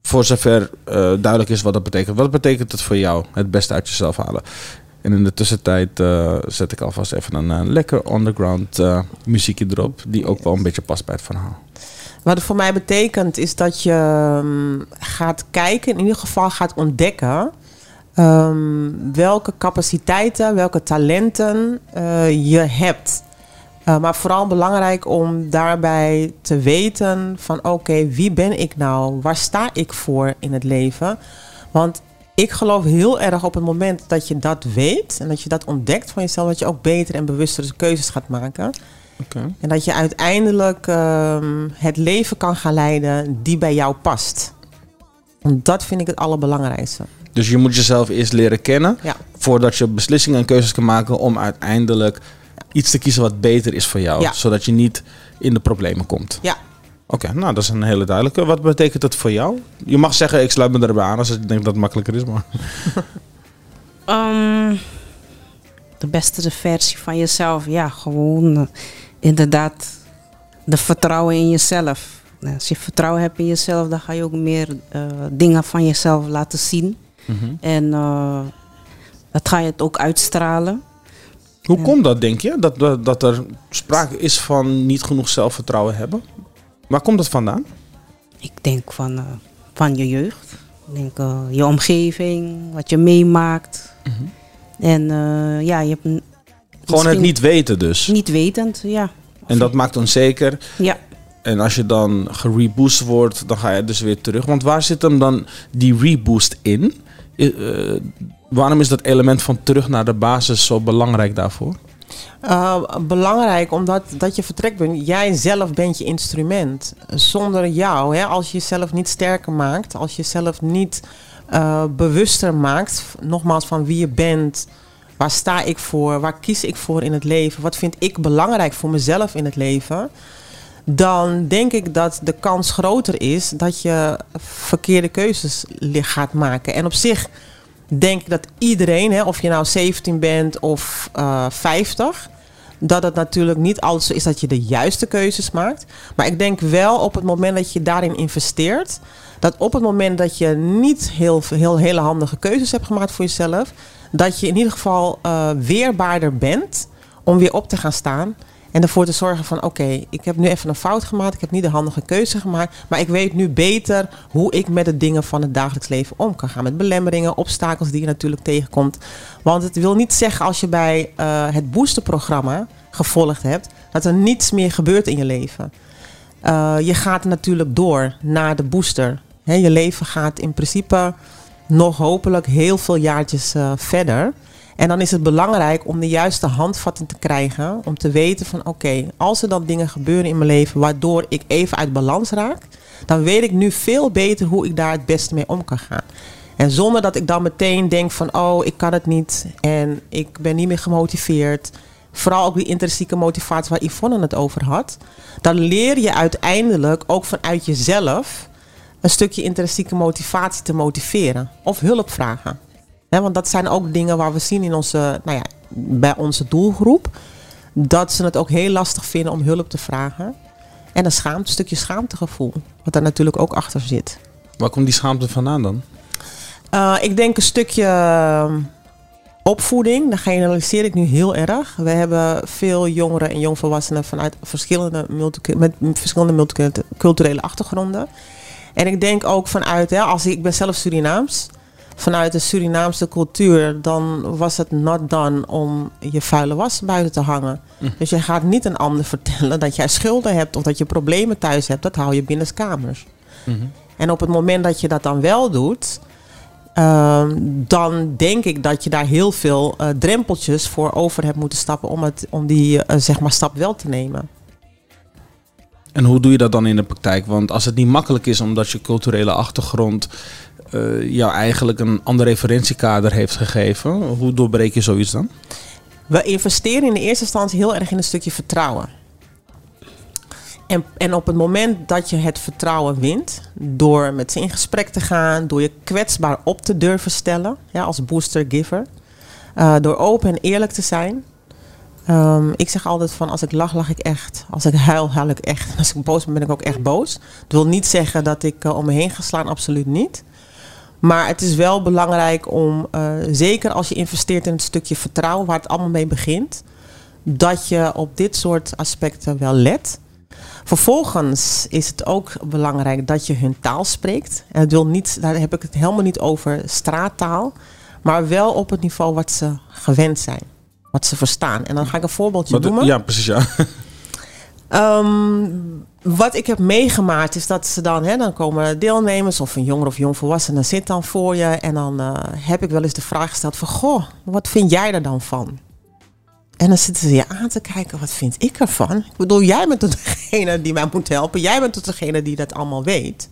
Voor zover eh, duidelijk is wat dat betekent. Wat betekent het voor jou, het beste uit jezelf halen? En in de tussentijd eh, zet ik alvast even een eh, lekker underground eh, muziekje erop, die ook wel een beetje past bij het verhaal. Wat het voor mij betekent is dat je ehm, gaat kijken, in ieder geval gaat ontdekken ehm, welke capaciteiten, welke talenten je hebt. Maar vooral belangrijk om daarbij te weten van oké, wie ben ik nou? Waar sta ik voor in het leven? Want ik geloof heel erg op het moment dat je dat weet en dat je dat ontdekt van jezelf, dat je ook beter en bewustere keuzes gaat maken. En dat je uiteindelijk ehm, het leven kan gaan leiden die bij jou past. Dat vind ik het allerbelangrijkste. Dus je moet jezelf eerst leren kennen Ja. voordat je beslissingen en keuzes kan maken om uiteindelijk iets te kiezen wat beter is voor jou. Ja. Zodat je niet in de problemen komt. Ja. Oké, nou dat is een hele duidelijke. Wat betekent dat voor jou? Je mag zeggen, ik sluit me erbij aan als je denkt dat het makkelijker is. Maar... Ehm, de beste versie van jezelf. Ja, gewoon eh, inderdaad de vertrouwen in jezelf. Nou, als je vertrouwen hebt in jezelf, dan ga je ook meer eh, dingen van jezelf laten zien. En eh, dat ga je het ook uitstralen. Hoe komt dat, denk je? Dat, dat er sprake is van niet genoeg zelfvertrouwen hebben? Waar komt dat vandaan? Ik denk van, eh, van je jeugd. Ik denk eh, je omgeving, wat je meemaakt. En eh, ja, je hebt Gewoon het niet weten dus. niet wetend, ja. En dat maakt onzeker. Ja, En als je dan gereboost wordt, dan ga je dus weer terug. Want waar zit hem dan die reboost in? Eh, waarom is dat element van terug naar de basis zo belangrijk daarvoor? Uh, belangrijk omdat dat je vertrekt bent. Jij zelf bent je instrument. Zonder jou, hè, als je jezelf niet sterker maakt, als je jezelf niet eh, bewuster maakt, nogmaals van wie je bent, waar sta ik voor, waar kies ik voor in het leven, wat vind ik belangrijk voor mezelf in het leven, dan denk ik dat de kans groter is dat je verkeerde keuzes gaat maken. En op zich denk dat iedereen, hè, of je nou 17 bent of eh 50, dat het natuurlijk niet altijd zo is dat je de juiste keuzes maakt. Maar ik denk wel op het moment dat je daarin investeert, dat op het moment dat je niet heel, heel hele handige keuzes hebt gemaakt voor jezelf, dat je in ieder geval eh, weerbaarder bent om weer op te gaan staan. En ervoor te zorgen van oké, ik heb nu even een fout gemaakt. Ik heb niet de handige keuze gemaakt. Maar ik weet nu beter hoe ik met de dingen van het dagelijks leven om kan gaan. Met belemmeringen, obstakels die je natuurlijk tegenkomt. Want het wil niet zeggen als je bij eh, het boosterprogramma gevolgd hebt, dat er niets meer gebeurt in je leven. Eh, je gaat natuurlijk door naar de booster. Je leven gaat in principe nog hopelijk heel veel jaartjes eh, verder. En dan is het belangrijk om de juiste handvatten te krijgen. Om te weten van oké, als er dan dingen gebeuren in mijn leven waardoor ik even uit balans raak. Dan weet ik nu veel beter hoe ik daar het beste mee om kan gaan. En zonder dat ik dan meteen denk van oh, ik kan het niet. En ik ben niet meer gemotiveerd. Vooral ook die intrinsieke motivatie waar Yvonne het over had. Dan leer je uiteindelijk ook vanuit jezelf een stukje intrinsieke motivatie te motiveren. Of hulp vragen. Want dat zijn ook dingen waar we zien in onze, nou ja, bij onze doelgroep. Dat ze het ook heel lastig vinden om hulp te vragen. En een schaamte, een stukje schaamtegevoel. Wat daar natuurlijk ook achter zit. Waar komt die schaamte vandaan dan? Uh, ik denk een stukje uh, opvoeding. Dat generaliseer ik nu heel erg. We hebben veel jongeren en jongvolwassenen vanuit verschillende met verschillende multiculturele achtergronden. En ik denk ook vanuit, hè, als ik, ik ben zelf Surinaams. Vanuit de Surinaamse cultuur, dan was het not done om je vuile was buiten te hangen. Mm. Dus je gaat niet een ander vertellen dat jij schulden hebt of dat je problemen thuis hebt. Dat hou je binnenskamers. Mm -hmm. En op het moment dat je dat dan wel doet, uh, dan denk ik dat je daar heel veel uh, drempeltjes voor over hebt moeten stappen om, het, om die uh, zeg maar stap wel te nemen. En hoe doe je dat dan in de praktijk? Want als het niet makkelijk is omdat je culturele achtergrond uh, jou eigenlijk een ander referentiekader heeft gegeven, hoe doorbreek je zoiets dan? We investeren in de eerste instantie heel erg in een stukje vertrouwen. En, en op het moment dat je het vertrouwen wint, door met ze in gesprek te gaan, door je kwetsbaar op te durven stellen, ja, als booster-giver, uh, door open en eerlijk te zijn. Um, ik zeg altijd van als ik lach, lach ik echt. Als ik huil, huil ik echt. Als ik boos ben, ben ik ook echt boos. Dat wil niet zeggen dat ik uh, om me heen ga slaan, absoluut niet. Maar het is wel belangrijk om, uh, zeker als je investeert in een stukje vertrouwen, waar het allemaal mee begint, dat je op dit soort aspecten wel let. Vervolgens is het ook belangrijk dat je hun taal spreekt. En dat wil niet, daar heb ik het helemaal niet over straattaal, maar wel op het niveau wat ze gewend zijn, wat ze verstaan. En dan ga ik een voorbeeldje Wat- noemen. ja, precies ja. Ehm, wat ik heb meegemaakt is dat ze dan, hè, dan komen deelnemers of een jonger of jongvolwassene zit dan voor je. En dan eh, heb ik wel eens de vraag gesteld van, goh, wat vind jij er dan van? En dan zitten ze je aan te kijken, wat vind ik ervan? Ik bedoel, jij bent degene die mij moet helpen. Jij bent degene die dat allemaal weet.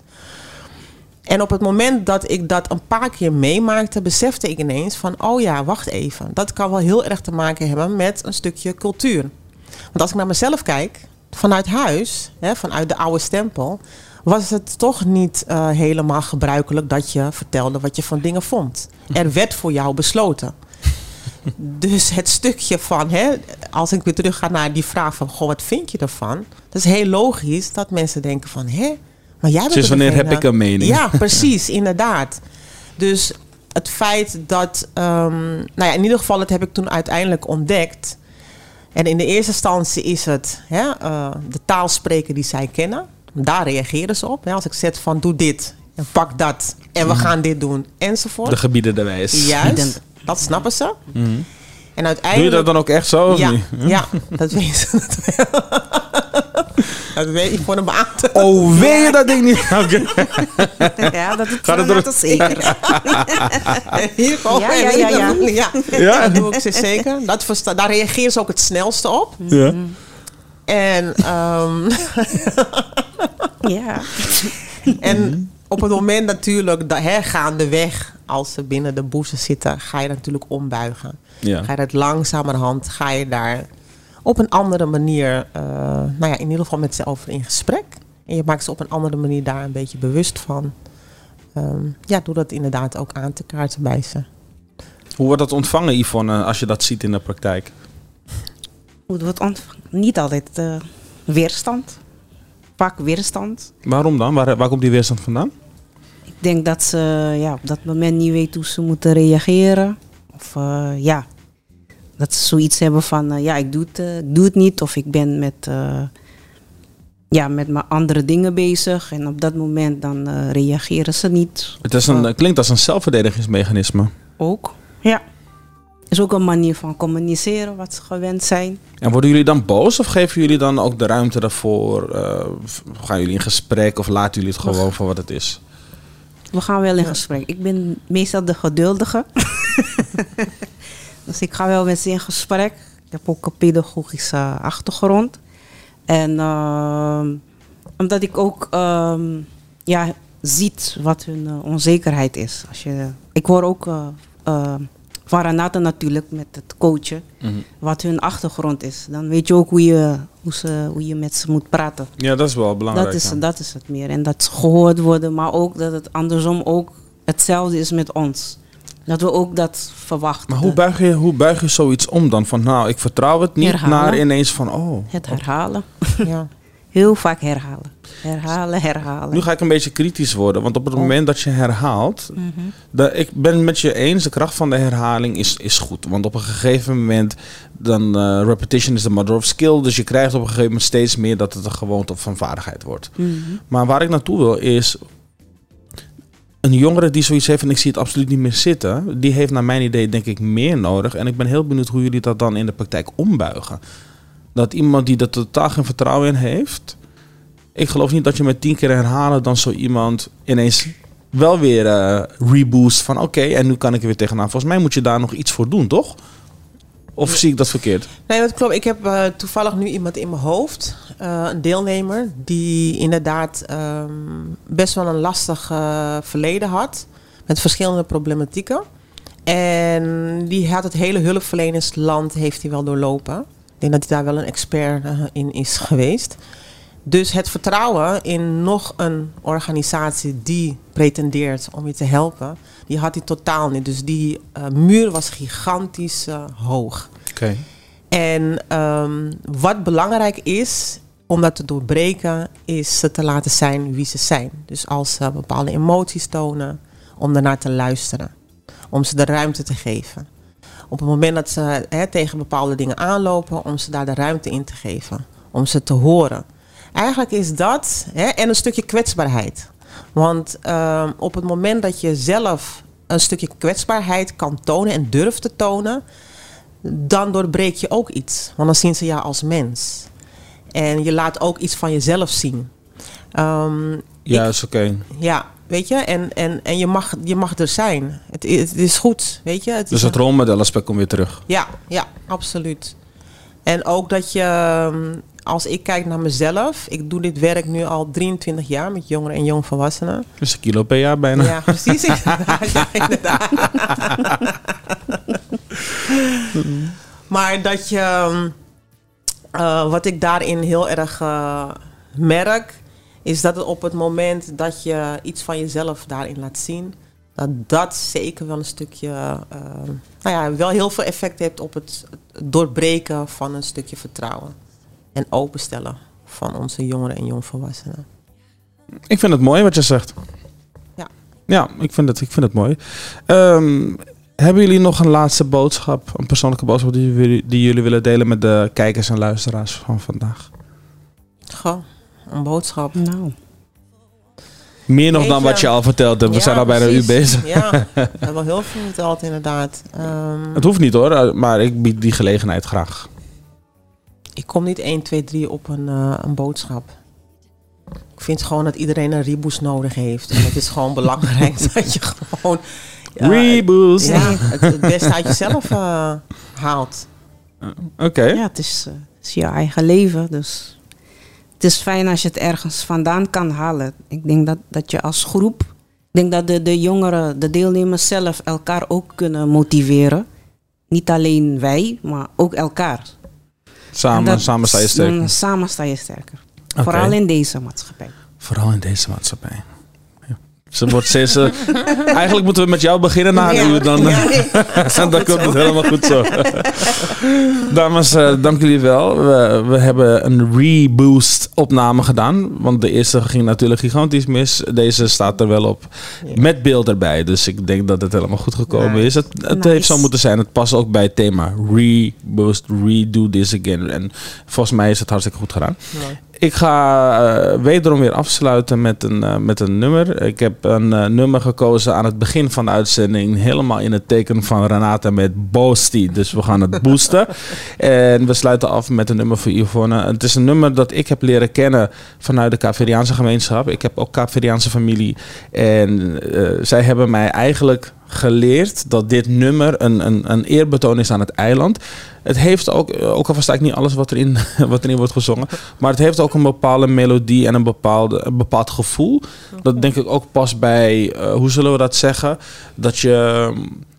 En op het moment dat ik dat een paar keer meemaakte, besefte ik ineens van, oh ja, wacht even. Dat kan wel heel erg te maken hebben met een stukje cultuur. Want als ik naar mezelf kijk, vanuit huis, hè, vanuit de oude stempel, was het toch niet eh, helemaal gebruikelijk dat je vertelde wat je van dingen vond. Er werd voor jou besloten. Dus het stukje van, hè, als ik weer terug ga naar die vraag van, goh, wat vind je ervan? Dat is heel logisch dat mensen denken van, hè, maar jij bent toch wanneer heb ik een mening? Ja, precies, inderdaad. Dus het feit dat, ehm, nou ja, in ieder geval, dat heb ik toen uiteindelijk ontdekt. En in de eerste instantie is het hè, eh, de taal spreken die zij kennen. Daar reageren ze op. Hè. Als ik zet van doe dit en pak dat en we gaan dit doen enzovoort. De gebieden de wijs. Juist, dat snappen ze. Mhm. En Doe uiteindelijk... je dat dan ook echt zo? Of ja, niet? ja, dat weet ze. Dat weet ik voor een beambte. Oh, weet je dat ding niet? Oké. Ja, dat is Gaat het er- zeker. Hier komen Ja, ja, ja, ja. ja. Ja? dat doe ik ze zeker. Dat versta- daar reageer ze ook het snelste op. Ja. En, ehm, Ja. en op het moment natuurlijk, dat, hè, gaandeweg, als ze binnen de boezen zitten, ga je natuurlijk ombuigen. Ja. Ga je dat langzamerhand, ga je daar op een andere manier, eh, nou ja, in ieder geval met ze over in gesprek. En je maakt ze op een andere manier daar een beetje bewust van. Ehm, ja, doe dat inderdaad ook aan te kaarten bij ze. Hoe wordt dat ontvangen, Yvonne, als je dat ziet in de praktijk? Hoe het wordt ontvangen. Niet altijd eh, weerstand. Vaak weerstand. Waarom dan? Waar, waar komt die weerstand vandaan? Ik denk dat ze ja, op dat moment niet weten hoe ze moeten reageren. Of eh, ja, dat ze zoiets hebben van eh, ja, ik doe, het, eh, ik doe het niet. Of ik ben met, eh, ja, met mijn andere dingen bezig. En op dat moment dan eh, reageren ze niet. Het is een, klinkt als een zelfverdedigingsmechanisme. Ook, ja. is ook een manier van communiceren wat ze gewend zijn. En worden jullie dan boos of geven jullie dan ook de ruimte daarvoor? Eh, gaan jullie in gesprek of laten jullie het gewoon voor wat het is? We gaan wel in gesprek. Ik ben meestal de geduldige. dus ik ga wel met ze in gesprek. Ik heb ook een pedagogische achtergrond. En ehm, omdat ik ook ehm, ja, ziet wat hun eh, onzekerheid is. Als je, ik hoor ook eh eh, van Renate natuurlijk met het coachen. Wat hun achtergrond is. Dan weet je ook hoe je, hoe ze, hoe je met ze moet praten. Ja, dat is wel belangrijk. Dat is, dan. dat is het meer. En dat ze gehoord worden, maar ook dat het andersom ook hetzelfde is met ons. Dat we ook dat verwachten. Maar hoe buig, je, hoe buig je zoiets om dan? Van nou, ik vertrouw het niet, Herhalen. naar ineens van oh. Het herhalen. Ja. Heel vaak herhalen. Herhalen, herhalen. Nu ga ik een beetje kritisch worden, want op het moment dat je herhaalt, Mhm. de, ik ben het met je eens, de kracht van de herhaling is, is goed. Want op een gegeven moment, dan eh, repetition is the mother of skill, dus je krijgt op een gegeven moment steeds meer dat het een gewoonte of van vaardigheid wordt. Mhm. Maar waar ik naartoe wil is, een jongere die zoiets heeft en ik zie het absoluut niet meer zitten, die heeft naar mijn idee denk ik meer nodig. En ik ben heel benieuwd hoe jullie dat dan in de praktijk ombuigen. Dat iemand die er totaal geen vertrouwen in heeft, ik geloof niet dat je met tien keer herhalen dan zo iemand ineens wel weer eh reboost van oké, en nu kan ik er weer tegenaan. Volgens mij moet je daar nog iets voor doen, toch? Of zie ik dat verkeerd? Nee, dat klopt. Ik heb eh, toevallig nu iemand in mijn hoofd, eh, een deelnemer, die inderdaad ehm, best wel een lastig eh, verleden had. Met verschillende problematieken. En die had het hele hulpverlenersland heeft hij wel doorlopen. Ik denk dat hij daar wel een expert in is geweest. Dus het vertrouwen in nog een organisatie die pretendeert om je te helpen, die had hij totaal niet. Dus die eh, muur was gigantisch eh, hoog. Oké. En ehm, wat belangrijk is om dat te doorbreken, is ze te laten zijn wie ze zijn. Dus als ze bepaalde emoties tonen, om daarnaar te luisteren. Om ze de ruimte te geven. Op het moment dat ze tegen bepaalde dingen aanlopen, om ze daar de ruimte in te geven. Om ze te horen. Eigenlijk is dat, hè, en een stukje kwetsbaarheid. Want ehm, op het moment dat je zelf een stukje kwetsbaarheid kan tonen en durft te tonen, dan doorbreek je ook iets. Want dan zien ze jou als mens. En je laat ook iets van jezelf zien. Ehm, Ja, is oké. ja, weet je, en, en, en je, mag, je mag er zijn. Het, het is goed, weet je. Het Dus het rolmodel aspect komt weer terug. ja, ja, absoluut. En ook dat je, ehm, als ik kijk naar mezelf, ik doe dit werk nu al 23 jaar met jongeren en jongvolwassenen. Dus een kilo per jaar bijna. Ja, precies. inderdaad, ja, inderdaad. maar dat je, ehm, eh, wat ik daarin heel erg eh, merk, is dat het op het moment dat je iets van jezelf daarin laat zien, dat dat zeker wel een stukje, eh, nou ja, wel heel veel effect heeft op het doorbreken van een stukje vertrouwen en openstellen van onze jongeren en jongvolwassenen. Ik vind het mooi wat je zegt. Ja. Ja, ik vind het, ik vind het mooi. Ehm, hebben jullie nog een laatste boodschap, een persoonlijke boodschap die, jullie- die jullie willen delen met de kijkers en luisteraars van vandaag? Goh, een boodschap. Nou, Meer nog dan wat je al verteld hebt. We Ja, zijn al bijna een uur bezig. Ja, we hebben heel veel verteld inderdaad. Ehm, Het hoeft niet hoor, maar ik bied die gelegenheid graag. Ik kom niet 1, 2, 3 op een, eh, een boodschap. Ik vind gewoon dat iedereen een reboost nodig heeft. En het is gewoon belangrijk dat je gewoon... ja, het, het beste uit jezelf eh, haalt. Oké. ja, het is, eh, het is je eigen leven. Dus het is fijn als je het ergens vandaan kan halen. Ik denk dat, dat je als groep, ik denk dat de, de jongeren, de deelnemers zelf elkaar ook kunnen motiveren. Niet alleen wij, maar ook elkaar. Samen, dat- samen sta je sterk. mm, Samen sta je sterker. Vooral in deze maatschappij. Vooral in deze maatschappij. Ze wordt steeds, eh, eigenlijk moeten we met jou beginnen na Ja. uur. Dan, Ja, nee, dan komt het helemaal goed zo. Dames, eh, dank jullie wel. We, we hebben een reboost opname gedaan. Want de eerste ging natuurlijk gigantisch mis. Deze staat er wel op. Met beeld erbij. Dus ik denk dat het helemaal goed gekomen Nice. is. Het, het Nice. heeft zo moeten zijn. Het past ook bij het thema. Reboost, redo this again. En volgens mij is het hartstikke goed gedaan. Ik ga eh, wederom weer afsluiten met een, eh, met een nummer. Ik heb een eh, nummer gekozen aan het begin van de uitzending. Helemaal in het teken van Renata met Boosty. Dus we gaan het boosten. en we sluiten af met een nummer voor Yvonne. Het is een nummer dat ik heb leren kennen vanuit de Kaapverdiaanse gemeenschap. Ik heb ook Kaapverdiaanse familie. En zij hebben mij eigenlijk geleerd dat dit nummer een, een, een eerbetoon is aan het eiland. Het heeft ook, ook al versta ik niet alles wat erin, wat erin wordt gezongen, maar het heeft ook een bepaalde melodie en een, bepaalde, een bepaald gevoel. Dat denk ik ook past bij, eh, hoe zullen we dat zeggen? Dat je,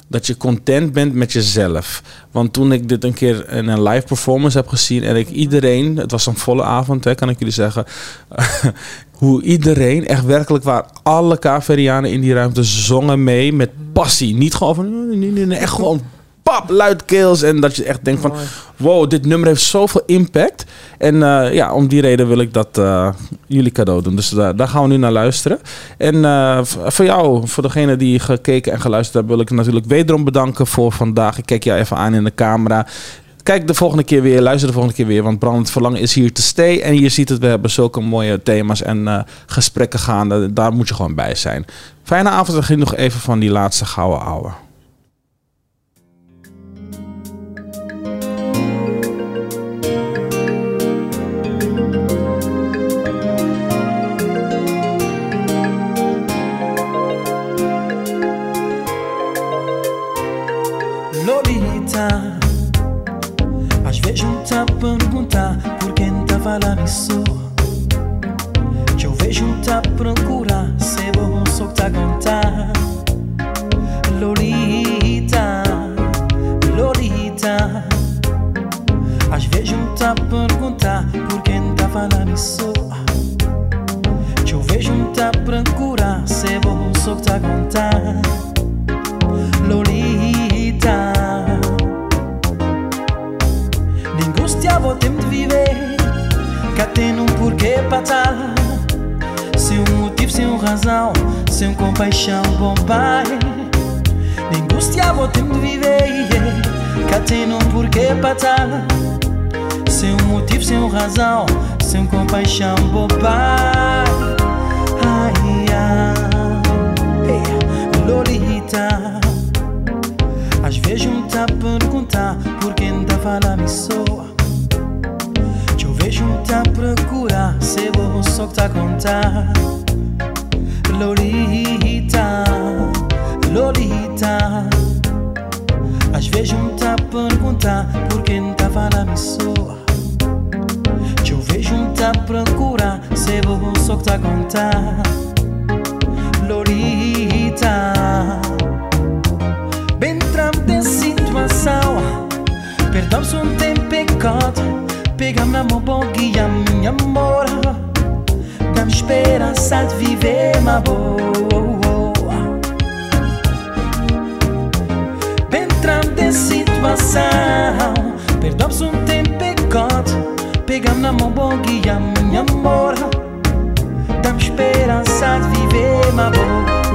dat je content bent met jezelf. Want toen ik dit een keer in een live performance heb gezien en ik iedereen, het was een volle avond, hè, kan ik jullie zeggen, hoe iedereen, echt werkelijk waar, alle Kaverianen in die ruimte zongen mee met passie. Niet gewoon van, nee, nee, nee, echt gewoon pap, luidkeels. En dat je echt denkt van, wow, dit nummer heeft zoveel impact. En eh, ja, om die reden wil ik dat eh, jullie cadeau doen. Dus daar daar gaan we nu naar luisteren. En eh, voor jou, voor degene die gekeken en geluisterd hebben, wil ik natuurlijk wederom bedanken voor vandaag. Ik kijk jou even aan in de camera. Kijk de volgende keer weer, luister de volgende keer weer, want Brandend Verlangen is hier te stay. En je ziet het, we hebben zulke mooie thema's en eh, gesprekken gaande. Daar moet je gewoon bij zijn. Fijne avond en geniet nog even van die laatste gouden ouwe. Que a contar Lolita Lolita. Às vezes um tá perguntar por quem falando isso Que eu vejo um tá a procurar Se bom só que tá contar? Lolita Angústia vou tempo de viver Cá tem um porquê para tal razão Sem compaixão, bom pai Angústia vou tempo de viver Cá tem um porquê para tal Sem um motivo, sem uma razão sem compaixão, bom pai. Ai, ai, Lolita. Às vezes me tá perguntar por quem tá falando me soa. Que eu vejo me tá procurar, se vou só que tá contar. Lolita, Lolita. Às vezes me tá perguntar por quem tá falando. Que eu vejo me tá procurar, se vou só que tá contar. Lolita. Bem trampa situação Perdão se um tem pecado Pega na mão guia minha Dá-me esperança de viver uma boa. Bem trampa situação. Perdão se um tem pecado Pega na mão bom guia minha amor Dá-me esperança de viver uma boa